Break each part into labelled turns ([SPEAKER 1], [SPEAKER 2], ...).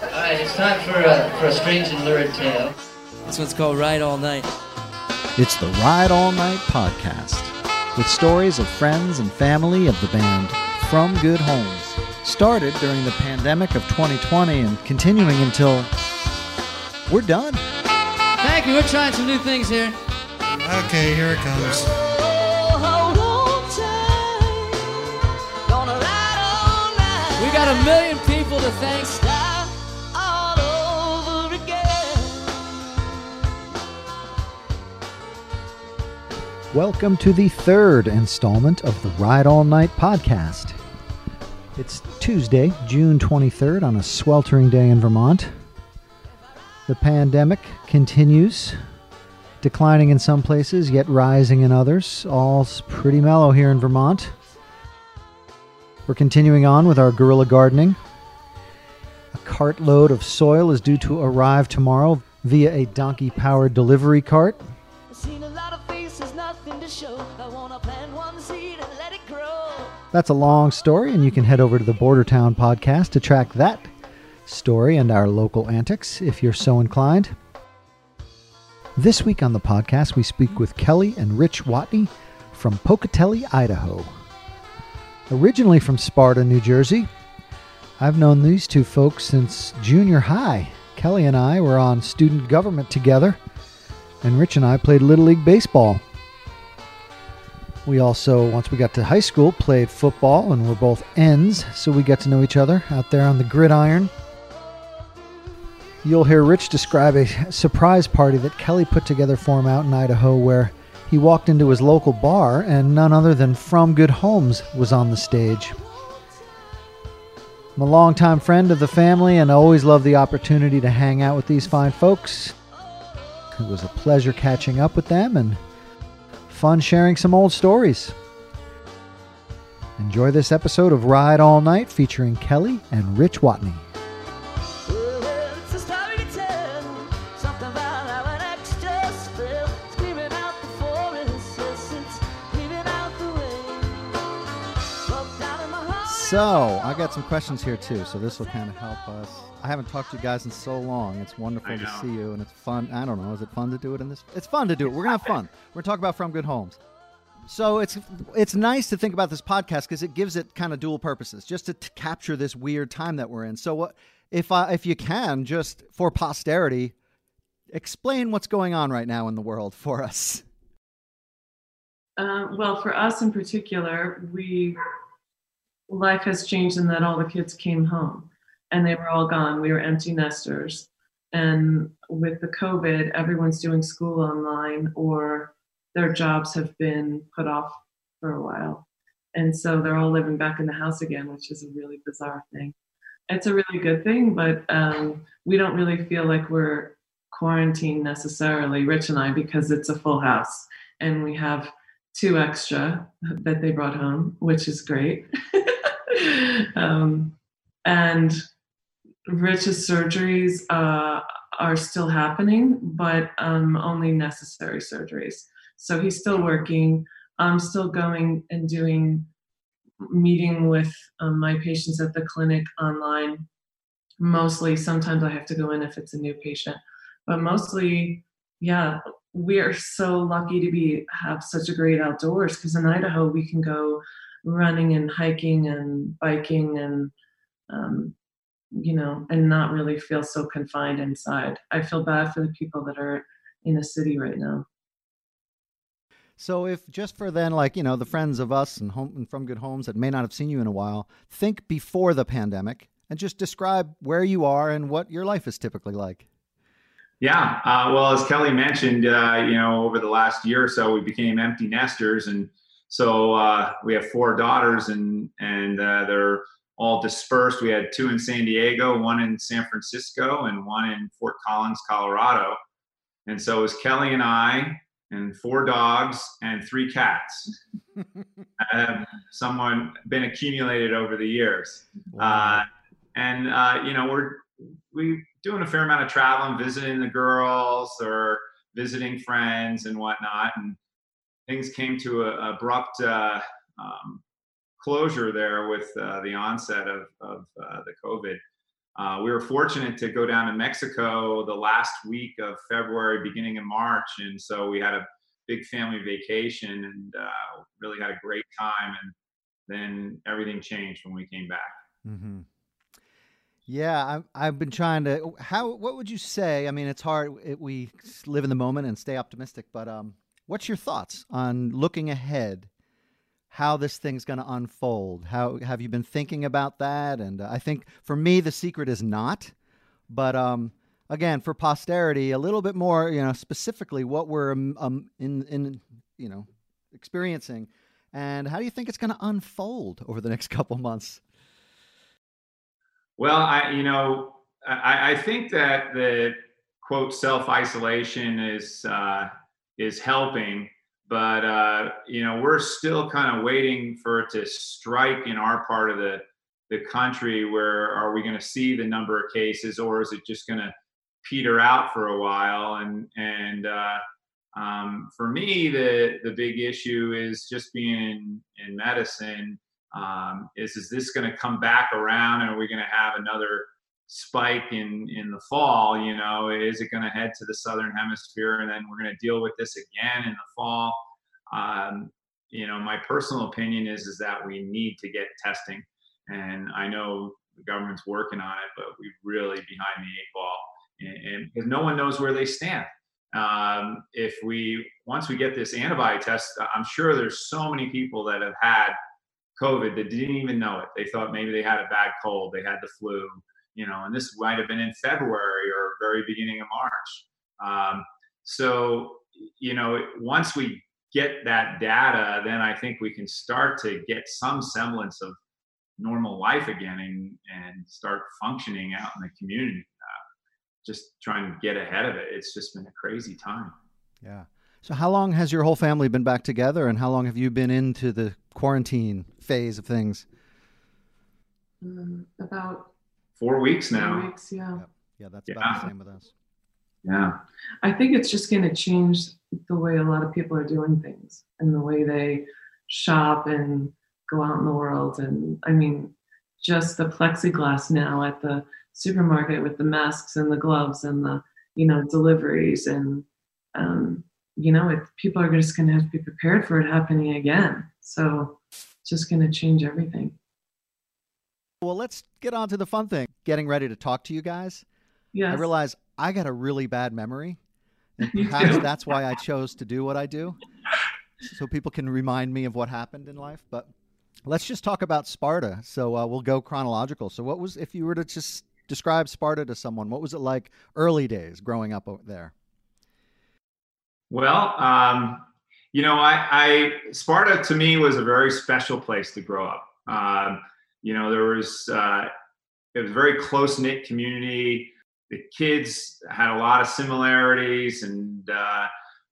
[SPEAKER 1] All right, it's time for a, for a strange and lurid tale.
[SPEAKER 2] This one's called Ride All Night.
[SPEAKER 3] It's the Ride All Night podcast with stories of friends and family of the band From Good Homes. Started during the pandemic of 2020 and continuing until we're done.
[SPEAKER 2] Thank you. We're trying some new things here.
[SPEAKER 4] Okay, here it comes.
[SPEAKER 2] We got a million people to thank.
[SPEAKER 3] Welcome to the third installment of the Ride All Night podcast. It's Tuesday, June 23rd, on a sweltering day in Vermont. The pandemic continues, declining in some places, yet rising in others. All's pretty mellow here in Vermont. We're continuing on with our guerrilla gardening. A cartload of soil is due to arrive tomorrow via a donkey powered delivery cart. That's a long story, and you can head over to the Border Town podcast to track that story and our local antics if you're so inclined. This week on the podcast, we speak with Kelly and Rich Watney from Pocatello, Idaho. Originally from Sparta, New Jersey, I've known these two folks since junior high. Kelly and I were on student government together, and Rich and I played Little League Baseball. We also, once we got to high school, played football and we're both ends, so we got to know each other out there on the gridiron. You'll hear Rich describe a surprise party that Kelly put together for him out in Idaho where he walked into his local bar and none other than From Good Homes was on the stage. I'm a longtime friend of the family and I always love the opportunity to hang out with these fine folks. It was a pleasure catching up with them and fun sharing some old stories. Enjoy this episode of Ride All Night featuring Kelly and Rich Watney.
[SPEAKER 5] Well, it's a story to tell. Something about how an ex just fell. Screaming out the forest since leaving out the way. Broke down in my heart.
[SPEAKER 3] So, I got some questions here too, so this will kind of help us. I haven't talked to you guys in so long. It's wonderful to see you, and it's fun. I don't know, is it fun to do it in this? It's fun to do it. We're gonna have fun. We're gonna talk about From Good Homes. So it's it's nice to think about this podcast because it gives it kind of dual purposes, just to t- capture this weird time that we're in. So, what if I, if you can, just for posterity, explain what's going on right now in the world for us.
[SPEAKER 6] Uh, well, for us in particular, we life has changed in that all the kids came home and they were all gone. We were empty nesters, and with the COVID, everyone's doing school online or their jobs have been put off for a while, and so they're all living back in the house again, which is a really bizarre thing. It's a really good thing, but um, we don't really feel like we're quarantined necessarily, Rich and I, because it's a full house and we have two extra that they brought home, which is great. um, and Rich's surgeries uh, are still happening, but um, only necessary surgeries. So he's still working. I'm still going and doing meeting with um, my patients at the clinic online. Mostly, sometimes I have to go in if it's a new patient, but mostly, yeah, we are so lucky to be have such a great outdoors because in Idaho we can go running and hiking and biking and um, you know and not really feel so confined inside. I feel bad for the people that are in a city right now.
[SPEAKER 3] So, if just for then, like you know, the friends of us and home and from good homes that may not have seen you in a while, think before the pandemic and just describe where you are and what your life is typically like.
[SPEAKER 7] Yeah. Uh, well, as Kelly mentioned, uh, you know, over the last year or so, we became empty nesters, and so uh, we have four daughters, and and uh, they're all dispersed. We had two in San Diego, one in San Francisco, and one in Fort Collins, Colorado. And so it was Kelly and I, and four dogs and three cats. have someone been accumulated over the years, uh, and uh, you know we're we doing a fair amount of traveling, visiting the girls or visiting friends and whatnot, and things came to a abrupt uh, um, closure there with uh, the onset of, of uh, the COVID. Uh, we were fortunate to go down to Mexico the last week of February, beginning of March, and so we had a big family vacation and uh, really had a great time. And then everything changed when we came back.
[SPEAKER 3] Mm-hmm. Yeah, I've, I've been trying to. How? What would you say? I mean, it's hard. It, we live in the moment and stay optimistic. But um, what's your thoughts on looking ahead? How this thing's going to unfold? How have you been thinking about that? And uh, I think for me, the secret is not. But um, again, for posterity, a little bit more. You know, specifically what we're um, um in in you know experiencing, and how do you think it's going to unfold over the next couple months?
[SPEAKER 7] Well, I, you know, I, I think that the quote self isolation is uh, is helping, but uh, you know, we're still kind of waiting for it to strike in our part of the the country. Where are we going to see the number of cases, or is it just going to peter out for a while? And and uh, um, for me, the the big issue is just being in, in medicine um, is is this going to come back around and are we going to have another spike in in the fall you know is it going to head to the southern hemisphere and then we're going to deal with this again in the fall? Um, you know my personal opinion is is that we need to get testing. And i know the government's working on it but we're really behind the eight ball. And because no one knows where they stand. Um, if we once we get this antibody test i'm sure there's so many people that have had COVID that didn't even know it. They thought maybe they had a bad cold, they had the flu, you know, and this might have been in February or very beginning of March. Um, so, you know, once we get that data, then I think we can start to get some semblance of normal life again and, and start functioning out in the community. Uh, just trying to get ahead of it. It's just been a crazy time.
[SPEAKER 3] Yeah. So, how long has your whole family been back together, and how long have you been into the quarantine phase of things?
[SPEAKER 6] Um, about
[SPEAKER 7] four weeks now.
[SPEAKER 6] Four weeks, yeah.
[SPEAKER 3] Yep. Yeah, that's yeah. about the same with us.
[SPEAKER 6] Yeah. I think it's just going to change the way a lot of people are doing things and the way they shop and go out in the world. And I mean, just the plexiglass now at the supermarket with the masks and the gloves and the, you know, deliveries and, um, you know, it, people are just going to have to be prepared for it happening again. So it's just going to change everything.
[SPEAKER 3] Well, let's get on to the fun thing getting ready to talk to you guys.
[SPEAKER 6] Yeah.
[SPEAKER 3] I realize I got a really bad memory. And perhaps that's why I chose to do what I do. So people can remind me of what happened in life. But let's just talk about Sparta. So uh, we'll go chronological. So, what was, if you were to just describe Sparta to someone, what was it like early days growing up there?
[SPEAKER 7] Well, um, you know, I, I, Sparta to me was a very special place to grow up. Um, you know, there was uh, it was a very close knit community. The kids had a lot of similarities, and uh,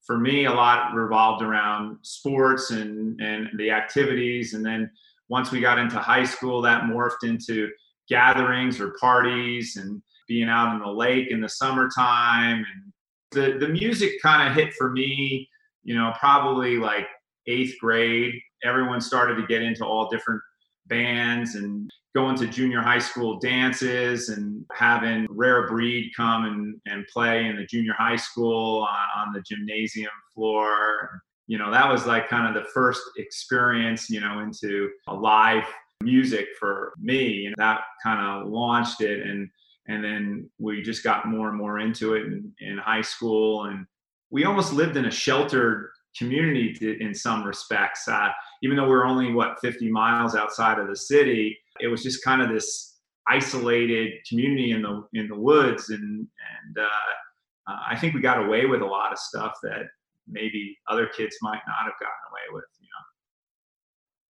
[SPEAKER 7] for me, a lot revolved around sports and and the activities. And then once we got into high school, that morphed into gatherings or parties and being out in the lake in the summertime and the the music kind of hit for me, you know, probably like eighth grade. Everyone started to get into all different bands and going to junior high school dances and having Rare Breed come and, and play in the junior high school on, on the gymnasium floor. You know, that was like kind of the first experience, you know, into live music for me. And that kind of launched it. And and then we just got more and more into it in, in high school and we almost lived in a sheltered community to, in some respects uh, even though we were only what 50 miles outside of the city it was just kind of this isolated community in the in the woods and and uh, uh, i think we got away with a lot of stuff that maybe other kids might not have gotten away with you know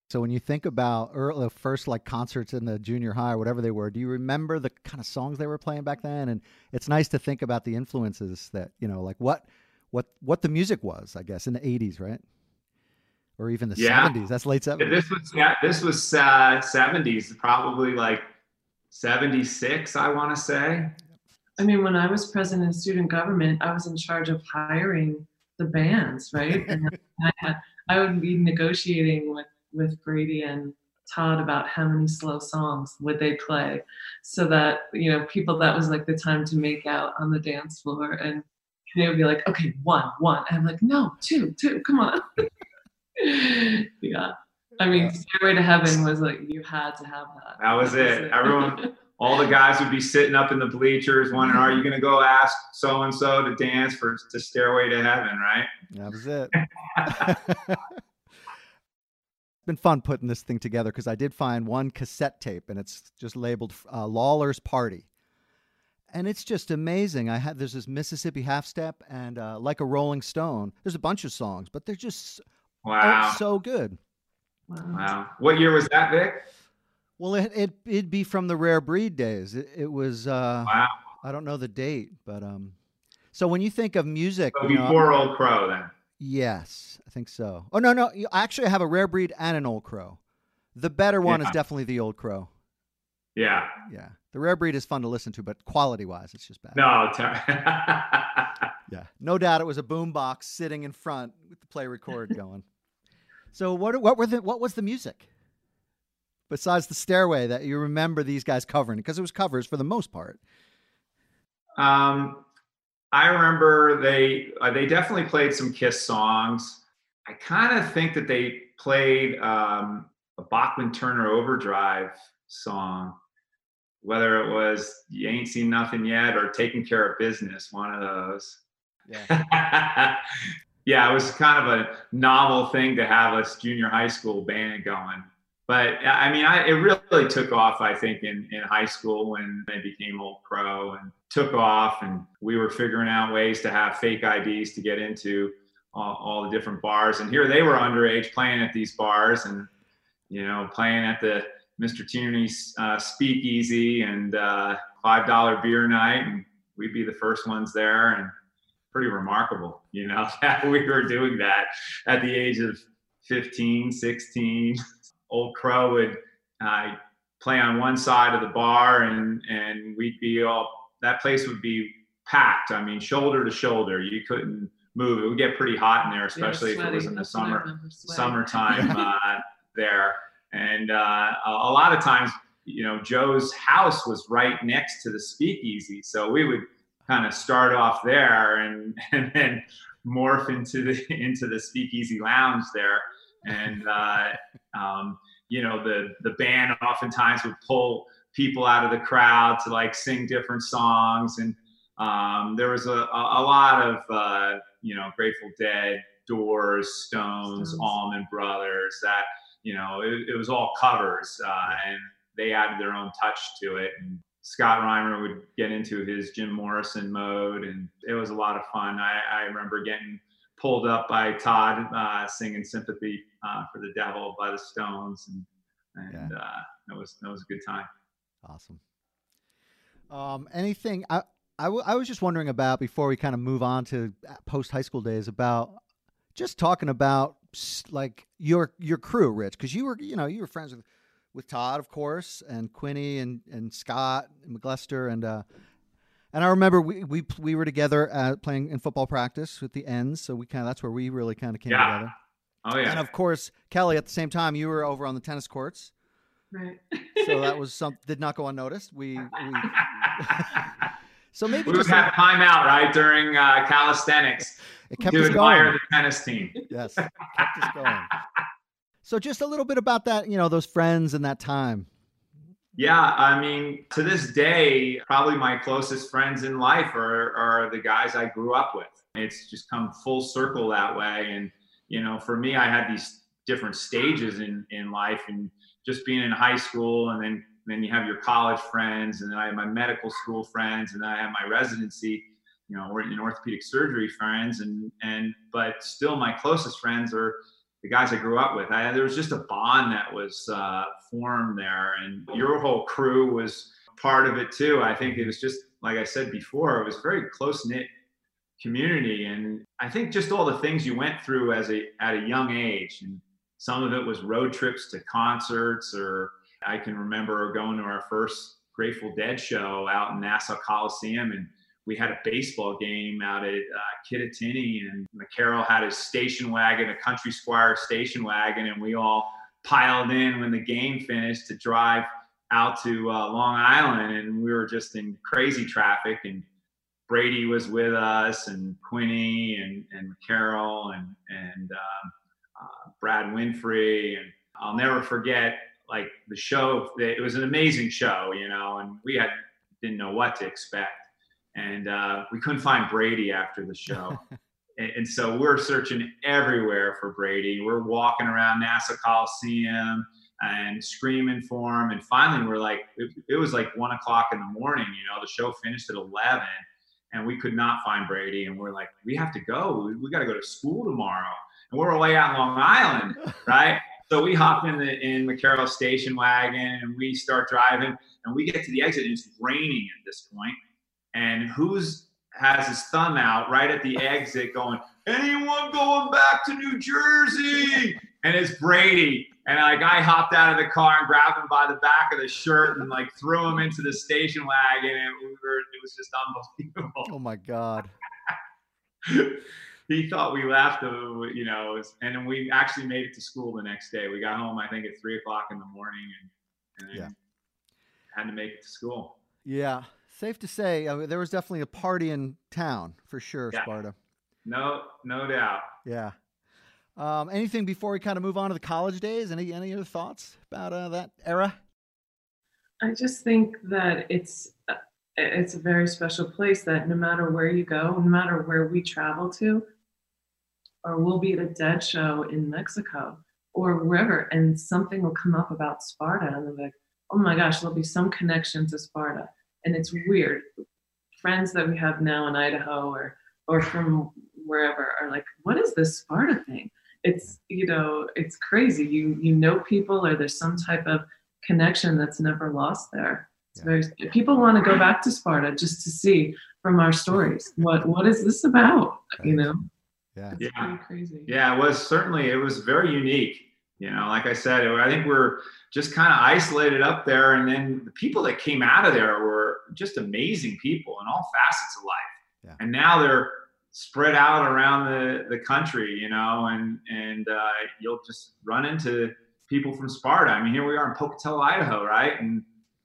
[SPEAKER 3] so when you think about early, first like concerts in the junior high or whatever they were, do you remember the kind of songs they were playing back then? And it's nice to think about the influences that you know, like what what what the music was, I guess, in the '80s, right? Or even the yeah. '70s. That's late '70s.
[SPEAKER 7] This was yeah, this was uh, '70s, probably like '76, I want to say.
[SPEAKER 6] I mean, when I was president of student government, I was in charge of hiring the bands, right? and I, had, I would be negotiating with with Brady and Todd about how many slow songs would they play, so that you know people that was like the time to make out on the dance floor, and they would be like, okay, one, one. And I'm like, no, two, two, come on. yeah. I mean, Stairway to Heaven was like you had to have that.
[SPEAKER 7] That was it. Everyone, all the guys would be sitting up in the bleachers wondering, are you going to go ask so and so to dance for to Stairway to Heaven, right?
[SPEAKER 3] That was it. it's been fun putting this thing together because I did find one cassette tape and it's just labeled uh, Lawler's Party. And it's just amazing. I had there's this Mississippi half step and uh, like a Rolling Stone. There's a bunch of songs, but they're just
[SPEAKER 7] Wow.
[SPEAKER 3] oh, so good.
[SPEAKER 7] Wow. What year was that, Vic?
[SPEAKER 3] Well, it, it it'd be from the Rare Breed days. It, it was. Uh,
[SPEAKER 7] Wow.
[SPEAKER 3] I don't know the date, but um. So when you think of music,
[SPEAKER 7] So
[SPEAKER 3] you know,
[SPEAKER 7] Old Crow, then.
[SPEAKER 3] yes, I think so. Oh no, no, you- I actually have a Rare Breed and an Old Crow. The better one is definitely the Old Crow.
[SPEAKER 7] Yeah.
[SPEAKER 3] Yeah, the Rare Breed is fun to listen to, but quality wise, it's just bad.
[SPEAKER 7] No. Ter-
[SPEAKER 3] Yeah, no doubt it was a boom box sitting in front with the play record going. So what what were the what was the music? Besides the stairway that you remember these guys covering because it was covers for the most part.
[SPEAKER 7] um, I remember they uh, they definitely played some Kiss songs. I kind of think that they played um, a Bachman Turner Overdrive song, whether it was "You Ain't Seen Nothing Yet" or "Taking Care of Business," one of those.
[SPEAKER 3] Yeah.
[SPEAKER 7] yeah, it was kind of a novel thing to have a junior high school band going. But I mean, I, it really took off, I think, in, in high school when they became Old Crow and took off. And we were figuring out ways to have fake IDs to get into all, all the different bars. And here they were underage playing at these bars and, you know, playing at the Mr. Tierney's uh, speakeasy and uh, $5 beer night. And we'd be the first ones there. And pretty remarkable, you know, that we were doing that at the age of 15, 16. Old Crow would uh, play on one side of the bar, and and we'd be all that place would be packed. I mean, shoulder to shoulder. You couldn't move. It would get pretty hot in there, especially if it was in the summer summertime uh, there. And uh, a, a lot of times, you know, Joe's house was right next to the speakeasy, so we would kind of start off there and and then morph into the into the speakeasy lounge there. And uh, um, you know, the the band oftentimes would pull people out of the crowd to like sing different songs and um, there was a, a, a lot of uh, you know Grateful Dead, Doors, Stones,
[SPEAKER 6] Stones.
[SPEAKER 7] Allman Brothers. That you know it, it was all covers, uh, and they added their own touch to it. And Scott Reimer would get into his Jim Morrison mode, and it was a lot of fun. I, I remember getting pulled up by Todd uh, singing "Sympathy uh, for the Devil" by the Stones, and and uh, that was that was a good time.
[SPEAKER 3] Awesome. Um, anything I, I, w- I was just wondering about before we kind of move on to post high school days about just talking about like your your crew, Rich, because you were you know you were friends with with Todd, of course, and Quinny and and Scott and McGlester and uh, and I remember we we we were together at playing in football practice with the ends, so we kind of that's where we really kind of came
[SPEAKER 7] Yeah.
[SPEAKER 3] together.
[SPEAKER 7] Oh yeah.
[SPEAKER 3] And of course, Kelly, at the same time, you were over on the tennis courts,
[SPEAKER 6] Right.
[SPEAKER 3] so that was some did not go unnoticed. We, we so maybe
[SPEAKER 7] we would
[SPEAKER 3] just
[SPEAKER 7] have time out right during uh, calisthenics
[SPEAKER 3] it kept
[SPEAKER 7] to
[SPEAKER 3] us
[SPEAKER 7] admire
[SPEAKER 3] going.
[SPEAKER 7] the tennis team.
[SPEAKER 3] Yes, kept us going. So just a little bit about that, you know, those friends and that time.
[SPEAKER 7] Yeah, I mean, to this day, probably my closest friends in life are, are the guys I grew up with. It's just come full circle that way. And, you know, for me, I had these different stages in, in life and just being in high school and then then you have your college friends and then I have my medical school friends and then I have my residency, you know, or in orthopedic surgery friends and and but still my closest friends are the guys I grew up with. I, there was just a bond that was uh, formed there, and your whole crew was part of it too. I think it was just like I said before, it was very close knit community, and I think just all the things you went through as a at a young age, and some of it was road trips to concerts, or I can remember going to our first Grateful Dead show out in Nassau Coliseum, and we had a baseball game out at uh, Kittatinny, and McCarroll had his station wagon, a Country Squire station wagon, and we all piled in when the game finished to drive out to uh, Long Island, and we were just in crazy traffic. And Brady was with us, and Quinny, and and Carol, and and um, uh, Brad Winfrey, and I'll never forget like the show. It was an amazing show, you know, and we had didn't know what to expect, and uh, we couldn't find Brady after the show. And, and so we're searching everywhere for Brady. We're walking around Nassau Coliseum and screaming for him. And finally, we're like, it, it was like one o'clock in the morning. You know, the show finished at 11 and we could not find Brady. And we're like, we have to go. We, we got to go to school tomorrow. And we're way out in Long Island, right? So we hop in the in McCarroll station wagon and we start driving and we get to the exit and it's raining at this point. And who's has his thumb out right at the exit going, anyone going back to New Jersey? And it's Brady. And like I hopped out of the car and grabbed him by the back of the shirt and like threw him into the station wagon. And we were, it was just unbelievable.
[SPEAKER 3] Oh my God.
[SPEAKER 7] he thought we left, uh, you know, was- and then we actually made it to school the next day. We got home, I think, at three o'clock in the morning, and, and
[SPEAKER 3] Yeah.
[SPEAKER 7] had to make it to school.
[SPEAKER 3] Yeah. Safe to say, uh, there was definitely a party in town for sure,
[SPEAKER 7] Yeah.
[SPEAKER 3] Sparta.
[SPEAKER 7] No, no doubt.
[SPEAKER 3] Yeah. Um, anything before we kind of move on to the college days? Any any other thoughts about uh, that era?
[SPEAKER 6] I just think that it's uh, it's a very special place that no matter where you go, no matter where we travel to, or we'll be at a dead show in Mexico or wherever, and something will come up about Sparta, and they're like, "Oh my gosh, there'll be some connection to Sparta," and it's weird. Friends that we have now in Idaho or or from wherever are like, "What is this Sparta thing?" It's you know, it's crazy. You you know people, or there's some type of connection that's never lost there. It's
[SPEAKER 3] Yeah.
[SPEAKER 6] very people want to go back to Sparta just to see from our stories what what is this about? You know,
[SPEAKER 3] Yeah.
[SPEAKER 6] it's
[SPEAKER 7] Yeah.
[SPEAKER 6] crazy.
[SPEAKER 7] Yeah, it was certainly it was very unique. You know, like I said, I think we're just kind of isolated up there, and then the people that came out of there were just amazing people in all facets of life.
[SPEAKER 3] Yeah.
[SPEAKER 7] And now they're spread out around the the country, you know, and and uh, you'll just run into people from Sparta. I mean, here we are in Pocatello, Idaho, right? And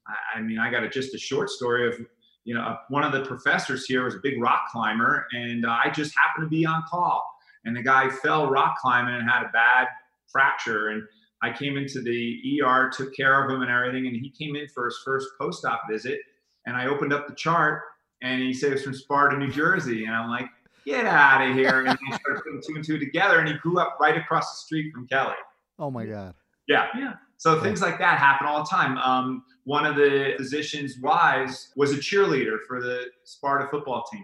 [SPEAKER 7] I, I mean, I got a, just a short story of you know one of the professors here was a big rock climber, and uh, I just happened to be on call and the guy fell rock climbing and had a bad fracture and i came into the er took care of him and everything and he came in for his first post-op visit and i opened up the chart and he said it was from sparta new jersey and i'm like get out of here and he started putting two and two together and he grew up right across the street from kelly
[SPEAKER 3] Oh my God.
[SPEAKER 7] yeah.
[SPEAKER 6] Yeah.
[SPEAKER 7] So things like that happen all the time. Um, one of the physician's wives was a cheerleader for the Sparta football team,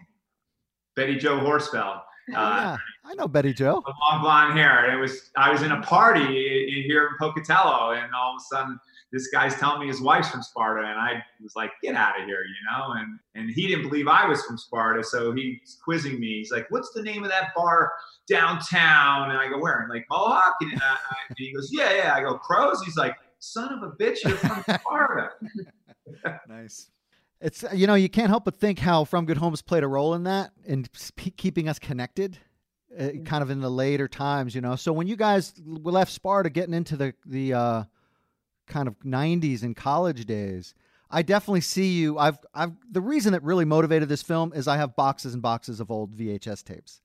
[SPEAKER 7] Betty Joe Horsfeld.
[SPEAKER 3] Oh,
[SPEAKER 7] Uh,
[SPEAKER 3] yeah. I know Betty Joe.
[SPEAKER 7] long blonde hair. It was I was in a party i- i- here in Pocatello, and all of a sudden this guy's telling me his wife's from Sparta, and I was like, "Get out of here," you know. And and he didn't believe I was from Sparta, so he's quizzing me. He's like, "What's the name of that bar downtown?" And I go, "Where?" And like Mohawk, and, uh, and he goes, "Yeah, yeah." I go, "Crows." He's like, "Son of a bitch, you're from Sparta."
[SPEAKER 3] Nice. It's you know you can't help but think how From Good Homes played a role in that in keeping us connected, uh, kind of in the later times. You know, so when you guys left Sparta, getting into the the uh, kind of '90s and college days, I definitely see you. I've I've the reason that really motivated this film is I have boxes and boxes of old VHS tapes.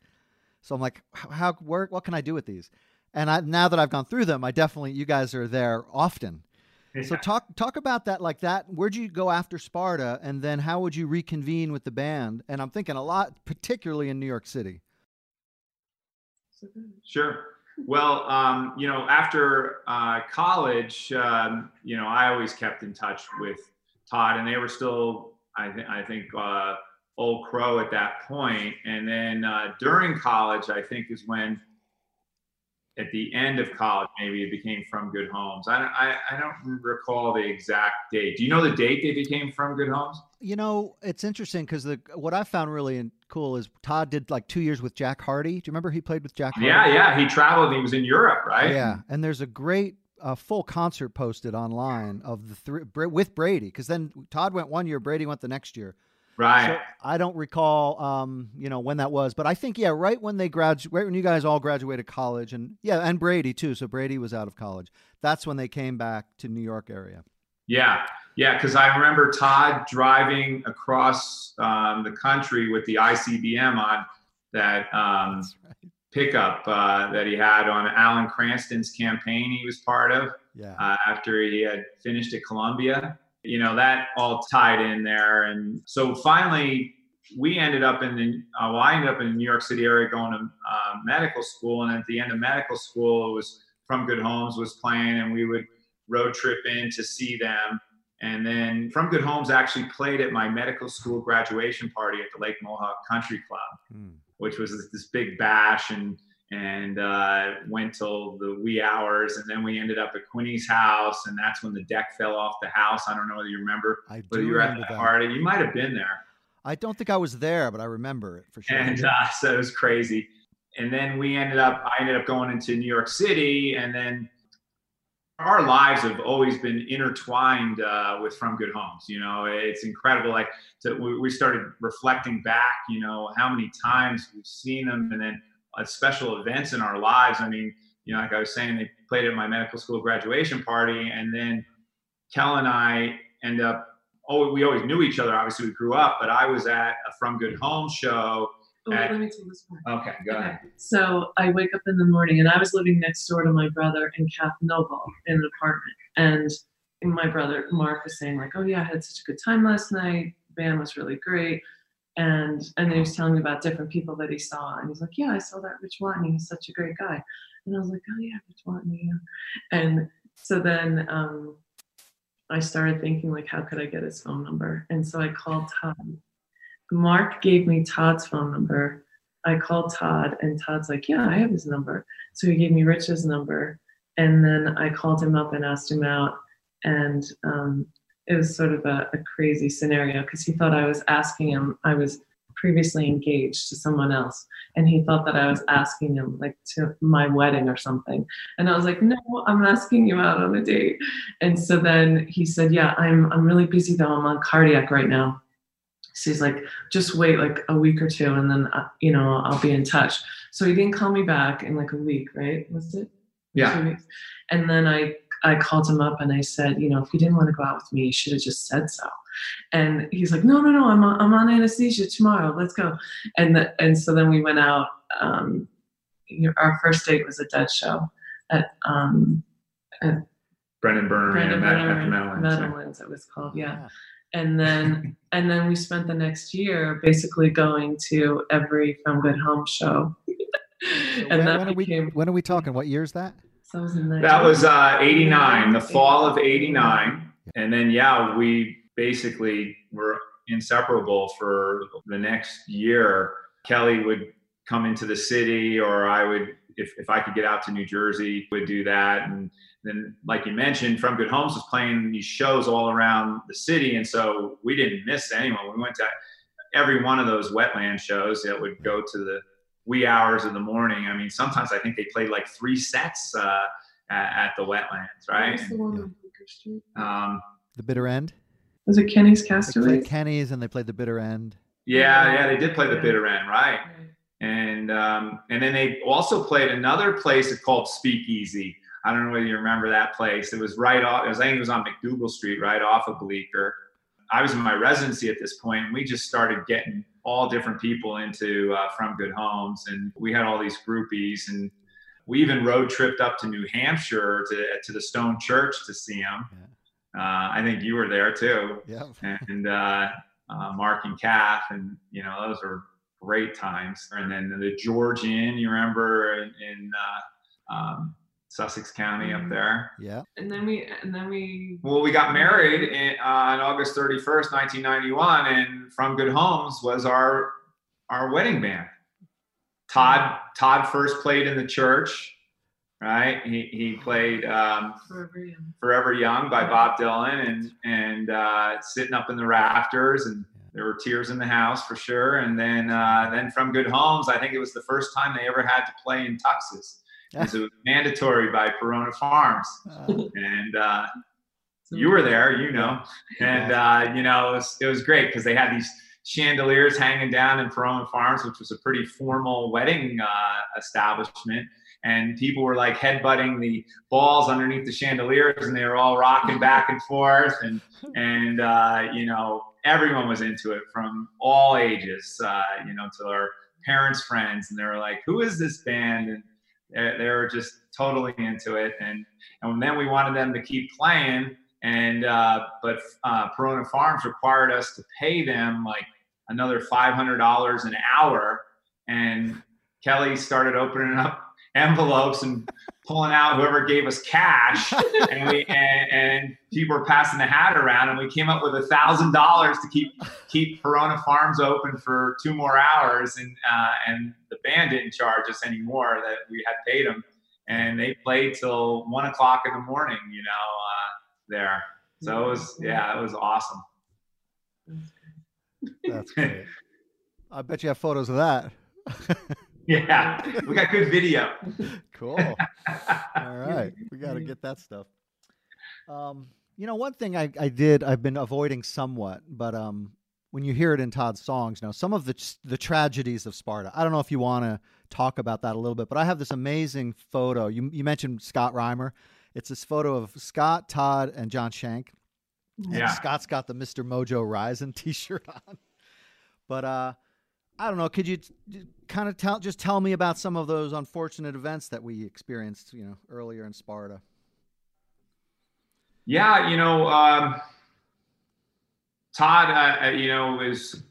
[SPEAKER 3] So I'm like, how, how where, what can I do with these? And I, now that I've gone through them, I definitely you guys are there often. So talk talk about that like that. Where'd you go after Sparta, and then how would you reconvene with the band? And I'm thinking a lot, particularly in New York City.
[SPEAKER 7] Sure. Well, um, you know, after uh, college, um, you know, I always kept in touch with Todd, and they were still, I, th- I think, uh, Old Crow at that point. And then uh, during college, I think is when, at the end of college, maybe it became From Good Homes. I, I, I don't recall the exact date. Do you know the date they became From Good Homes?
[SPEAKER 3] You know, it's interesting because the what I found really cool is Todd did like two years with Jack Hardy. Do you remember he played with Jack? Hardy?
[SPEAKER 7] Yeah, yeah. He traveled. and He was in Europe, right?
[SPEAKER 3] Yeah, and there's a great uh, full concert posted online of the three with Brady because then Todd went one year, Brady went the next year,
[SPEAKER 7] Right.
[SPEAKER 3] So I don't recall, um, you know, when that was, but I think yeah, right when they graduated, right when you guys all graduated college, and yeah, and Brady too. So Brady was out of college. That's when they came back to New York area.
[SPEAKER 7] Yeah, yeah, because I remember Todd driving across um, the country with the ICBM on that um,
[SPEAKER 3] right.
[SPEAKER 7] pickup uh, that he had on Alan Cranston's campaign. He was part of
[SPEAKER 3] Yeah.
[SPEAKER 7] uh, after he had finished at Columbia. You know that all tied in there, and so finally we ended up in the. Uh, well, I ended up in the New York City area going to uh, medical school, and at the end of medical school, it was From Good Homes was playing, and we would road trip in to see them. And then From Good Homes actually played at my medical school graduation party at the Lake Mohawk Country Club
[SPEAKER 3] Hmm.
[SPEAKER 7] which was this big bash and and uh, went till the wee hours and then we ended up at Quinny's house and that's when the deck fell off the house. I don't know whether you remember,
[SPEAKER 3] I do
[SPEAKER 7] but you were at that
[SPEAKER 3] that.
[SPEAKER 7] party. You might have been there.
[SPEAKER 3] I don't think I was there, but I remember it for sure.
[SPEAKER 7] And uh, so it was crazy. And then we ended up, I ended up going into New York City and then our lives have always been intertwined uh, with From Good Homes. You know, it's incredible. Like to, we, we started reflecting back, you know, how many times we've seen them and then special events in our lives. I mean, you know, like I was saying, they played at my medical school graduation party and then Kel and I end up, oh, we always knew each other. Obviously we grew up, but I was at a From Good Home show.
[SPEAKER 6] Oh,
[SPEAKER 7] Uh,
[SPEAKER 6] let me tell this part.
[SPEAKER 7] Okay, go ahead.
[SPEAKER 6] So I wake up in the morning and I was living next door to my brother and Kath Noble in an apartment. And my brother Mark was saying, like, oh yeah, I had such a good time last night. Band was really great. And and then he was telling me about different people that he saw. And he's like, Yeah, I saw that Rich Watney. He's such a great guy. And I was like, Oh yeah, Rich Watney. And so then um I started thinking like how could I get his phone number? And so I called Todd. Mark gave me Todd's phone number. I called Todd, and Todd's like, Yeah, I have his number. So he gave me Rich's number. And then I called him up and asked him out. And um, it was sort of a, a crazy scenario because he thought I was asking him, I was previously engaged to someone else. And he thought that I was asking him, like, to my wedding or something. And I was like, No, I'm asking you out on a date. And so then he said, Yeah, I'm, I'm really busy though. I'm on cardiac right now. So he's like, just wait like a week or two and then, uh, you know, I'll be in touch. So he didn't call me back in like a week, right? Was it?
[SPEAKER 7] Yeah.
[SPEAKER 6] Two weeks. And then I, I called him up and I said, you know, if you didn't want to go out with me, you should have just said so. And he's like, no, no, no, I'm on, I'm on anesthesia tomorrow. Let's go. And the, and so then we went out. Um, our first date was a dead show at um,
[SPEAKER 7] Brendan Burner
[SPEAKER 6] Brandon
[SPEAKER 7] and Matt,
[SPEAKER 6] Brenner
[SPEAKER 7] at the Meadowlands.
[SPEAKER 6] Meadowlands, it was called, yeah and then and then we spent the next year basically going to every From Good Home show.
[SPEAKER 3] So
[SPEAKER 6] and
[SPEAKER 3] when,
[SPEAKER 6] that
[SPEAKER 3] when are we when are we talking? What year is that?
[SPEAKER 6] So that was, in
[SPEAKER 7] That was uh, 89, the fall of 89. And then, yeah, we basically were inseparable for the next year. Kelly would come into the city, or I would, if, if I could get out to New Jersey, would do that. And then, like you mentioned, From Good Homes was playing these shows all around the city. And so we didn't miss anyone. We went to every one of those wetland shows that would go to the wee hours in the morning. I mean, sometimes I think they played like three sets uh, at, at the wetlands, right?
[SPEAKER 6] What the one on
[SPEAKER 7] Um,
[SPEAKER 3] The bitter end.
[SPEAKER 6] Was it Kenny's
[SPEAKER 3] They played Kenny's and they played the bitter end.
[SPEAKER 7] yeah, yeah, they did play the bitter end, right? And um, and then they also played another place called Speakeasy. I don't know whether you remember that place. It was right off. It was, I think it was on MacDougal Street, right off of Bleecker. I was in my residency at this point, and we just started getting all different people into uh, From Good Homes, and we had all these groupies, and we even road tripped up to New Hampshire to to the Stone Church to see them. Uh, I think you were there too
[SPEAKER 3] Yep.
[SPEAKER 7] and uh, uh, Mark and Kath, and you know those were great times. And then the George Inn, you remember in, in uh, um, Sussex County up there.
[SPEAKER 3] Yeah.
[SPEAKER 6] And then we and then we
[SPEAKER 7] Well, we got married in, uh, on August 31st, 1991, and From Good Homes was our our wedding band. Todd Todd first played in the church, right? He he played. Um,
[SPEAKER 6] forever young.
[SPEAKER 7] Forever Young by Bob Dylan and and uh, sitting up in the rafters and there were tears in the house for sure. And then uh, then from Good Homes, I think it was the first time they ever had to play in tuxes. Because it was mandatory by Perona Farms.
[SPEAKER 3] Uh,
[SPEAKER 7] And uh, you were there, you know, and uh, you know it was, it was great because they had these chandeliers hanging down in Perona Farms, which was a pretty formal wedding uh, establishment. And people were like headbutting the balls underneath the chandeliers, and they were all rocking back and forth. And and uh, you know everyone was into it from all ages, uh, you know, to our parents' friends, and they were like, "Who is this band?" And they, were just totally into it. And and then we wanted them to keep playing, and uh, but uh, Perona Farms required us to pay them like another five hundred dollars an hour, and Kelly started opening up envelopes and pulling out whoever gave us cash. And we and, and people were passing the hat around and we came up with a thousand dollars to keep keep Perona Farms open for two more hours. And uh, and the band didn't charge us anymore that we had paid them. And they played till one o'clock in the morning you know uh, there. So it was yeah it was awesome.
[SPEAKER 3] That's great. I bet you have photos of that.
[SPEAKER 7] yeah we got good video
[SPEAKER 3] cool. All right, we got to get that stuff. Um, you know, one thing I, I did I've been avoiding somewhat, but um, when you hear it in Todd's songs, now some of the the tragedies of Sparta. I don't know if you want to talk about that a little bit, but I have this amazing photo. You you mentioned Scott Reimer. It's this photo of Scott, Todd, and John Shank. And
[SPEAKER 7] Yeah.
[SPEAKER 3] Scott's got the Mr. Mojo Rising T-shirt on. But uh, I don't know. Could you kind of tell just tell me about some of those unfortunate events that we experienced, you know, earlier in Sparta?
[SPEAKER 7] Yeah, you know, um, Todd, uh, uh, you know, is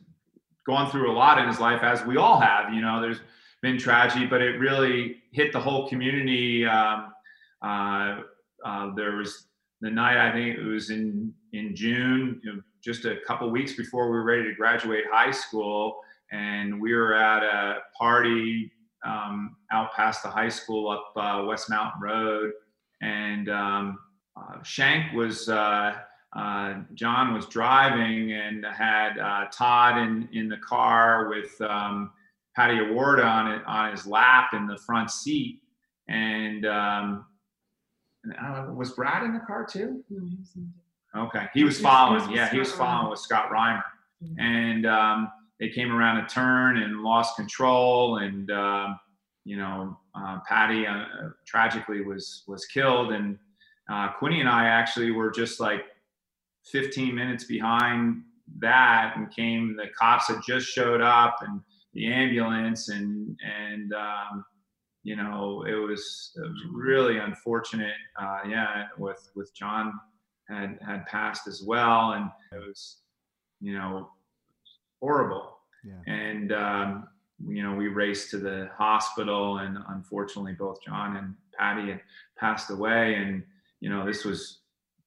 [SPEAKER 7] going through a lot in his life, as we all have. You know, there's been tragedy, but it really hit the whole community. Um, uh, uh, there was the night I think it was in in June, you know, just a couple weeks before we were ready to graduate high school, and we were at a party um, out past the high school up uh, West Mountain Road, and um, uh, Shank was uh, uh, John was driving and had uh, Todd in in the car with um, Patty Award on it on his lap in the front seat, and, um, and I don't know, was Brad in the car too? Okay, he was
[SPEAKER 6] He was- he was
[SPEAKER 7] following. Yeah, he was following with Scott Reimer,
[SPEAKER 6] Mhm.
[SPEAKER 7] and um, they came around a turn and lost control, and um, you know, uh, Patty uh, tragically was was killed, and uh, Quinny and I actually were just like 15 minutes behind that, and came. The cops had just showed up, and the ambulance, and and um, you know, it was, it was really unfortunate. Uh, yeah, with with John had had passed as well, and it was, you know, horrible.
[SPEAKER 3] Yeah.
[SPEAKER 7] And um, you know, we raced to the hospital, and unfortunately, both John and Patty had passed away. And you know, this was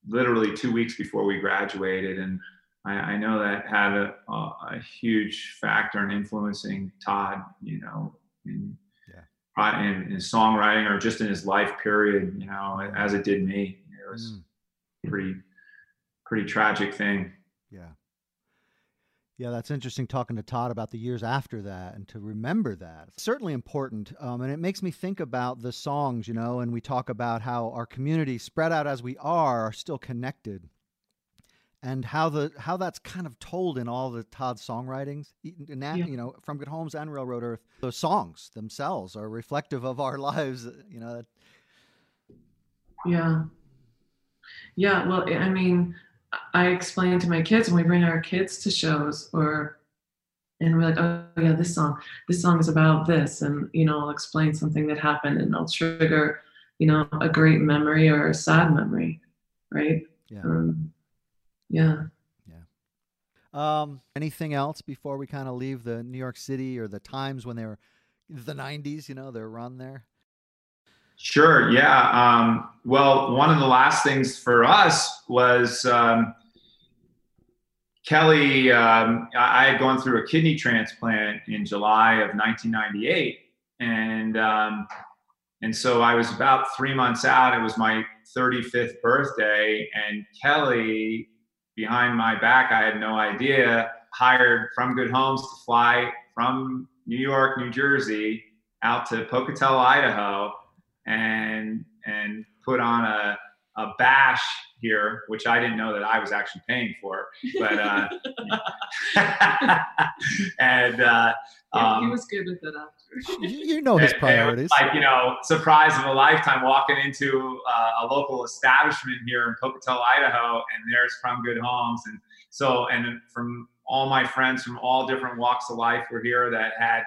[SPEAKER 7] literally two weeks before we graduated, and I, I know that had a, a, a huge factor in influencing Todd. You know, in
[SPEAKER 3] Yeah.
[SPEAKER 7] uh, in his songwriting or just in his life period. You know, as it did me. It was
[SPEAKER 3] Mm,
[SPEAKER 7] pretty pretty tragic thing.
[SPEAKER 3] yeah. Yeah, that's interesting talking to Todd about the years after that and to remember that. It's certainly important. Um, and it makes me think about the songs, you know, and we talk about how our community, spread out as we are, are still connected. And how the how that's kind of told in all the Todd songwritings, that,
[SPEAKER 6] Yeah.
[SPEAKER 3] you know, from Good Homes and Railroad Earth, those songs themselves are reflective of our lives. You know,
[SPEAKER 6] Yeah. Yeah. Well, I mean, I explain to my kids when we bring our kids to shows or, and we're like, oh, yeah, this song, this song is about this. And, you know, I'll explain something that happened and I'll trigger, you know, a great memory or a sad memory. Right.
[SPEAKER 3] yeah.
[SPEAKER 6] Um, yeah.
[SPEAKER 3] Um, anything else before we kind of leave the New York City or the times when they were the '90s? You know, their run there.
[SPEAKER 7] Sure. Yeah. Um, well, one of the last things for us was um, Kelly. Um, I had gone through a kidney transplant in July of 1998, and um, and so I was about three months out. It was my 35th birthday, and Kelly, behind my back, I had no idea, hired from Good Homes to fly from New York, New Jersey, out to Pocatello, Idaho and and put on a, a bash here, which I didn't know that I was actually paying for. But uh, and uh,
[SPEAKER 6] Yeah, he
[SPEAKER 7] um,
[SPEAKER 6] was good with it after.
[SPEAKER 3] You, you know his
[SPEAKER 7] and- and it was
[SPEAKER 3] priorities.
[SPEAKER 7] Like, you know, surprise of a lifetime walking into uh, a local establishment here in Pocatello, Idaho, and there's From Good Homes. And so, and from all my friends from all different walks of life were here that had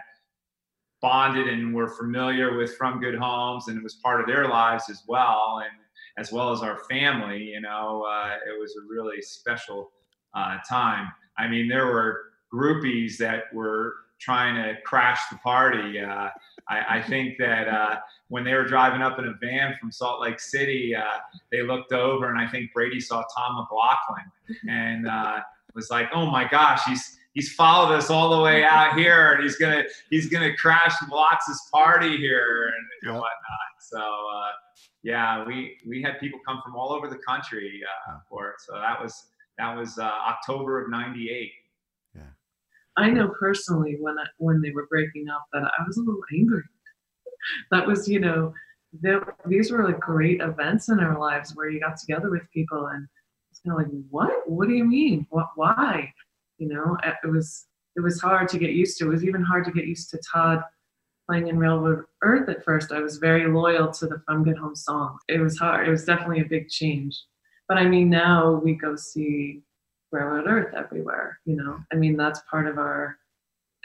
[SPEAKER 7] bonded and were familiar with From Good Homes, and it was part of their lives as well. And as well as our family, you know, uh, it was a really special uh, time. I mean, there were groupies that were trying to crash the party. Uh, I, I think that uh, when they were driving up in a van from Salt Lake City, uh, they looked over and I think Brady saw Tom McLaughlin and uh, was like, "Oh my gosh, he's he's followed us all the way out here, and he's gonna he's gonna crash Watts's party here and, and
[SPEAKER 3] Yep.
[SPEAKER 7] whatnot." So. Uh, yeah, we we had people come from all over the country uh, for it. So that was that was uh, October of '98.
[SPEAKER 6] Yeah, I know personally when I, when they were breaking up that I was a little angry. That was, you know, there, these were like great events in our lives where you got together with people and it's kind of like, what? What do you mean? What? Why? You know, it was it was hard to get used to. It was even hard to get used to Todd playing in Railroad Earth at first. I was very loyal to the From Good Home song. It was hard. It was definitely a big change. But I mean, now we go see Railroad Earth everywhere. You know, I mean, that's part of our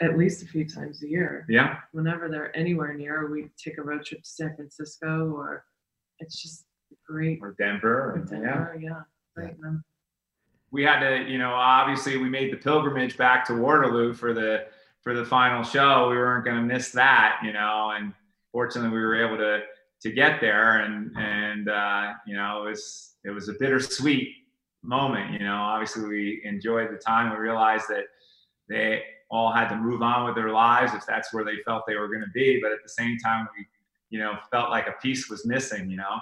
[SPEAKER 6] at least a few times a year.
[SPEAKER 7] Yeah,
[SPEAKER 6] Whenever they're anywhere near, we take a road trip to San Francisco, or it's just great.
[SPEAKER 7] or Denver.
[SPEAKER 6] Or
[SPEAKER 7] and- yeah.
[SPEAKER 6] Yeah, great. man.
[SPEAKER 7] We had to, you know, obviously we made the pilgrimage back to Waterloo for the for the final show. We weren't going to miss that, you know, and fortunately we were able to to get there, and and uh, you know it was it was a bittersweet moment. You know, obviously we enjoyed the time. We realized that they all had to move on with their lives if that's where they felt they were going to be, but at the same time we, you know, felt like a piece was missing. You know.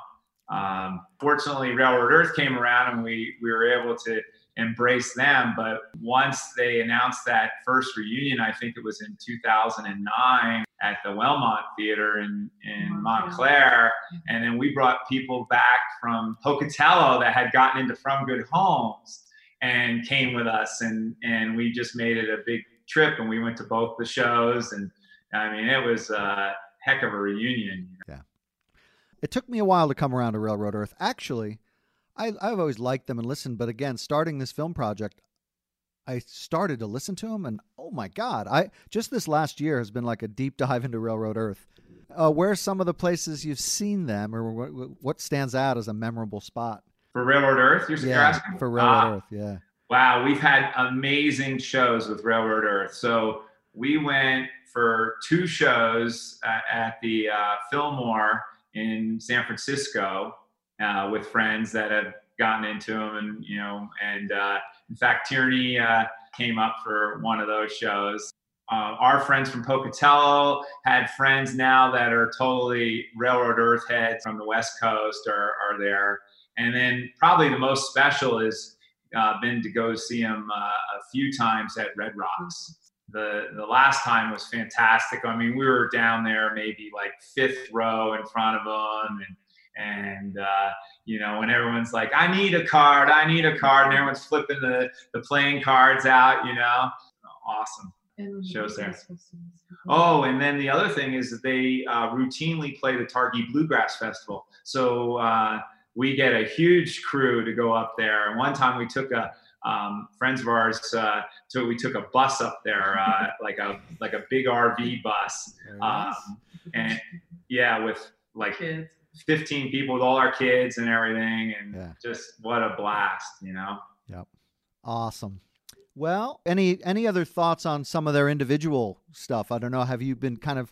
[SPEAKER 7] Um, fortunately, Railroad Earth came around and we, we were able to embrace them. But once they announced that first reunion, I think it was in 2009 at the Wellmont Theater in, in Montclair. And then we brought people back from Pocatello that had gotten into From Good Homes and came with us. And, and we just made it a big trip and we went to both the shows. And I mean, it was a heck of a reunion. Yeah.
[SPEAKER 3] It took me a while to come around to Railroad Earth. Actually, I, I've always liked them and listened, but again, starting this film project, I started to listen to them, and oh my god! I just this last year has been like a deep dive into Railroad Earth. Uh, where are some of the places you've seen them, or what, what stands out as a memorable spot?
[SPEAKER 7] For Railroad Earth, you're,
[SPEAKER 3] Yeah,
[SPEAKER 7] asking?
[SPEAKER 3] for Railroad
[SPEAKER 7] Ah,
[SPEAKER 3] Earth. Yeah.
[SPEAKER 7] Wow, we've had amazing shows with Railroad Earth. So we went for two shows at, at the uh, Fillmore in San Francisco uh, with friends that have gotten into them, and you know, and uh, in fact, Tierney uh, came up for one of those shows. Uh, our friends from Pocatello had friends now that are totally Railroad Earth heads from the West Coast are, are there. And then probably the most special is uh, been to go see him uh, a few times at Red Rocks. The the last time was fantastic. I mean, we were down there maybe like fifth row in front of him, and and uh, you know when everyone's like, "I need a card, I need a card," and everyone's flipping the the playing cards out. You know, awesome. Shows there. Oh, and then the other thing is that they uh, routinely play the Targhee Bluegrass Festival. So uh, we get a huge crew to go up there. And one time we took a um, friends of ours, uh, so we took a bus up there, uh, like a like a big RV bus, um, and yeah, with like
[SPEAKER 6] kids.
[SPEAKER 7] 15 people with all our kids and everything, and
[SPEAKER 3] Yeah.
[SPEAKER 7] just what a blast, you know.
[SPEAKER 3] Yep awesome. Well, any any other thoughts on some of their individual stuff? I don't know. Have you been kind of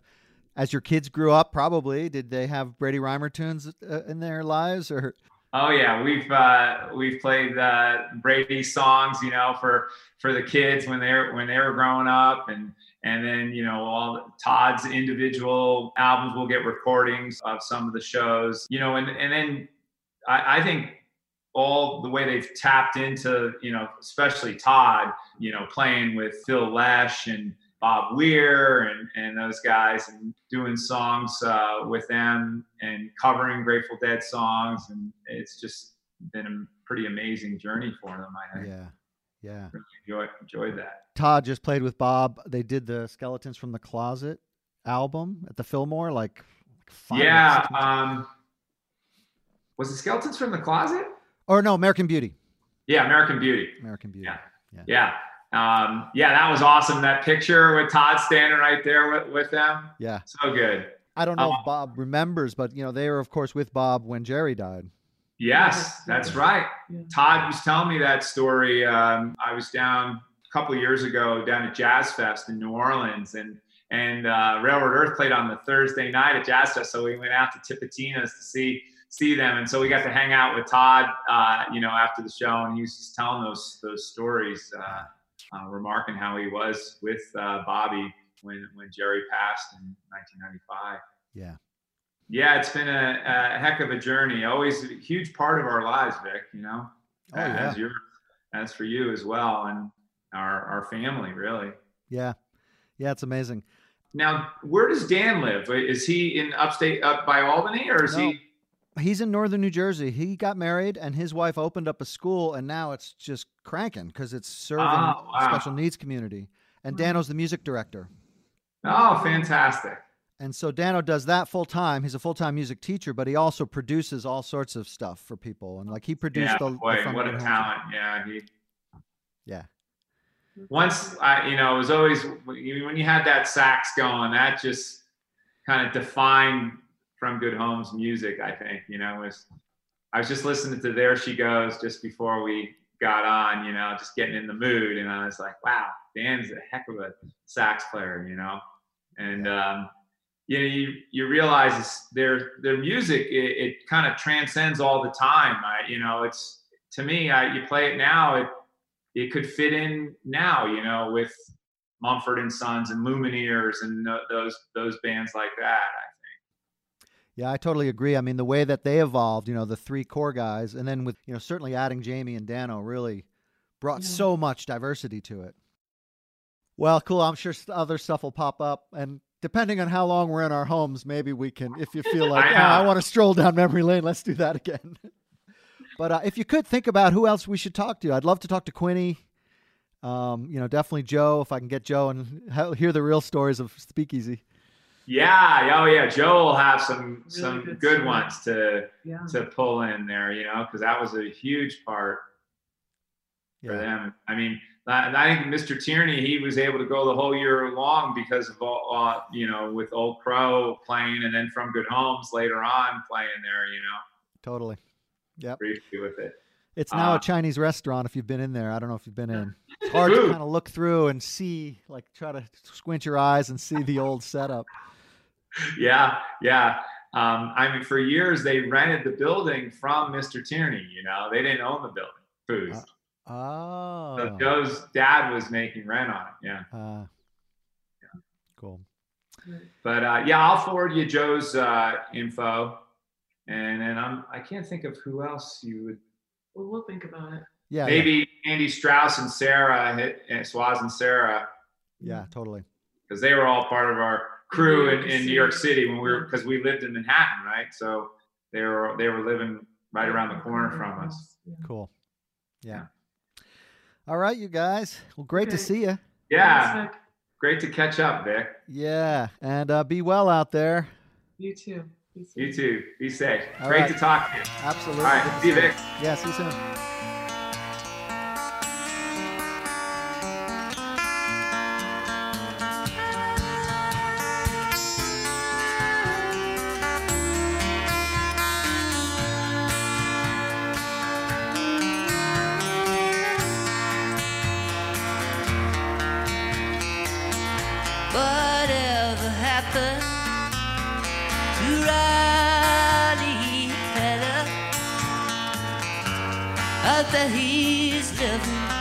[SPEAKER 3] as your kids grew up? Probably did they have Brady Rymer tunes uh, in their lives, or
[SPEAKER 7] Oh yeah, we've uh, we've played uh, Brady songs, you know, for for the kids when they're when they were growing up, and and then you know all Todd's individual albums will get recordings of some of the shows, you know, and and then I, I think all the way they've tapped into, you know, especially Todd, you know, playing with Phil Lesh and Bob Weir and, and those guys and doing songs uh, with them and covering Grateful Dead songs. And it's just, been a pretty amazing journey for them. I think.
[SPEAKER 3] Yeah. Yeah.
[SPEAKER 7] Really enjoyed enjoyed that.
[SPEAKER 3] Todd just played with Bob. They did the Skeletons from the Closet album at the Fillmore, like, like five
[SPEAKER 7] yeah. Um, was it Skeletons from the Closet?
[SPEAKER 3] or no, American Beauty.
[SPEAKER 7] Yeah, American Beauty.
[SPEAKER 3] American Beauty.
[SPEAKER 7] Yeah. Yeah. Um, yeah, that was awesome. That picture with Todd standing right there with, with them.
[SPEAKER 3] Yeah.
[SPEAKER 7] So good.
[SPEAKER 3] I don't know
[SPEAKER 7] Oh.
[SPEAKER 3] if Bob remembers, but you know, they were of course with Bob when Jerry died.
[SPEAKER 7] Yes, that's right.
[SPEAKER 6] Yeah.
[SPEAKER 7] Todd was telling me that story. Um, I was down a couple of years ago down at Jazz Fest in New Orleans, and and uh, Railroad Earth played on the Thursday night at Jazz Fest. So we went out to Tipitina's to see see them, and so we got to hang out with Todd, uh, you know, after the show, and he was just telling those those stories, uh, uh, remarking how he was with uh, Bobby when when Jerry passed in 1995.
[SPEAKER 3] Yeah.
[SPEAKER 7] Yeah, it's been a, a heck of a journey. Always a huge part of our lives, Vic. You know,
[SPEAKER 3] Oh, yeah.
[SPEAKER 7] as your, as for you as well, and our our family, really.
[SPEAKER 3] Yeah. Yeah, it's amazing.
[SPEAKER 7] Now, where does Dan live? Is he in upstate, up by Albany, or is
[SPEAKER 3] No.
[SPEAKER 7] he?
[SPEAKER 3] He's in northern New Jersey. He got married and his wife opened up a school and now it's just cranking because it's serving
[SPEAKER 7] Oh, wow.
[SPEAKER 3] special needs community. And hmm. Dano's the music director.
[SPEAKER 7] Oh, fantastic!
[SPEAKER 3] And so Dano does that full time. He's a full time music teacher, but he also produces all sorts of stuff for people. And like he produced
[SPEAKER 7] Yeah,
[SPEAKER 3] the, the
[SPEAKER 7] boy,
[SPEAKER 3] From
[SPEAKER 7] what a talent! Yeah, he.
[SPEAKER 3] Yeah.
[SPEAKER 7] Once I, you know, it was always when you had that sax going, that just kind of defined from Good Homes music. I think you know was. I was just listening to There She Goes just before we got on, you know, just getting in the mood, and I was like, wow, Dan's a heck of a sax player, you know, and um, you know, you you realize their their music it, it kind of transcends all the time. I, you know, it's to me, I, you play it now, it it could fit in now, you know, with Mumford and Sons and Lumineers and those those bands like that. I think.
[SPEAKER 3] Yeah, I totally agree. I mean, the way that they evolved, you know, the three core guys, and then with, you know, certainly adding Jamie and Dano really brought
[SPEAKER 6] Yeah.
[SPEAKER 3] so much diversity to it. Well, cool. I'm sure other stuff will pop up. And depending on how long we're in our homes, maybe we can, if you feel like,
[SPEAKER 7] I
[SPEAKER 3] "Ah, I want to stroll down memory lane, let's do that again. but uh, if you could think about who else we should talk to, I'd love to talk to Quinny. Um, you know, definitely Joe, if I can get Joe and hear the real stories of Speakeasy.
[SPEAKER 7] Yeah, oh yeah, Joe will have some
[SPEAKER 6] Really
[SPEAKER 7] some
[SPEAKER 6] good
[SPEAKER 7] good, ones to
[SPEAKER 6] Yeah.
[SPEAKER 7] to pull in there, you know, because that was a huge part for
[SPEAKER 3] Yeah.
[SPEAKER 7] them. I mean, I, I think Mr. Tierney, he was able to go the whole year long because of all, uh, you know, with Old Crow playing, and then from Good Homes later on playing there, you know,
[SPEAKER 3] Totally. Yep.
[SPEAKER 7] briefly with it.
[SPEAKER 3] It's now
[SPEAKER 7] Uh,
[SPEAKER 3] a Chinese restaurant. If you've been in there, I don't know if you've been in. It's hard to kind of look through and see, like, try to squint your eyes and see the old setup.
[SPEAKER 7] yeah, yeah. Um, I mean, for years they rented the building from Mr. Tierney. You know, they didn't own the building. Foods.
[SPEAKER 3] Uh, Oh,
[SPEAKER 7] so Joe's dad was making rent on it. Yeah.
[SPEAKER 3] uh, cool.
[SPEAKER 7] But uh, yeah, I'll forward you Joe's uh, info, and then I'm I can't think of who else you would
[SPEAKER 6] Well, we'll think about it.
[SPEAKER 3] Yeah,
[SPEAKER 7] maybe Andy Strauss and Sarah hit and Swaz and Sarah
[SPEAKER 3] yeah, yeah, totally.
[SPEAKER 7] because they were all part of our crew in, in New York
[SPEAKER 6] City.
[SPEAKER 7] City when we were because we lived in Manhattan, right? So they were they were living right around the corner from us.
[SPEAKER 6] Yeah.
[SPEAKER 3] Cool. Yeah. All right, you guys. Well, great to see you.
[SPEAKER 7] Yeah,
[SPEAKER 6] Thanks,
[SPEAKER 7] great to catch up, Vic.
[SPEAKER 3] Yeah, and uh, be well out there.
[SPEAKER 6] You too.
[SPEAKER 7] You too. Be safe.
[SPEAKER 3] All
[SPEAKER 7] great
[SPEAKER 3] right.
[SPEAKER 7] to talk to you.
[SPEAKER 3] Absolutely.
[SPEAKER 7] All right, see you, Vic.
[SPEAKER 3] Yeah, see you soon.
[SPEAKER 5] that he's living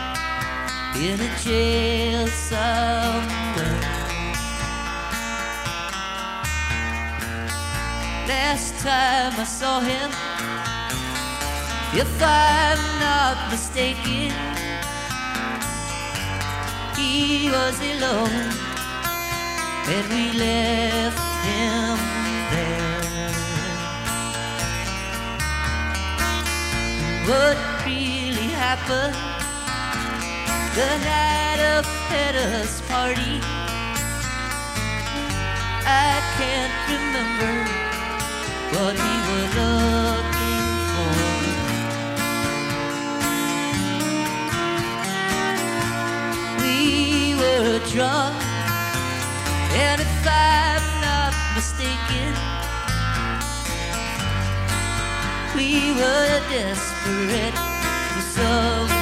[SPEAKER 5] in a jail somewhere. Last time I saw him, if I'm not mistaken, he was alone, and we left him there. But supper, the night of Hedda's party. I can't remember what he was looking for. We were drunk, and if I'm not mistaken, we were desperate love.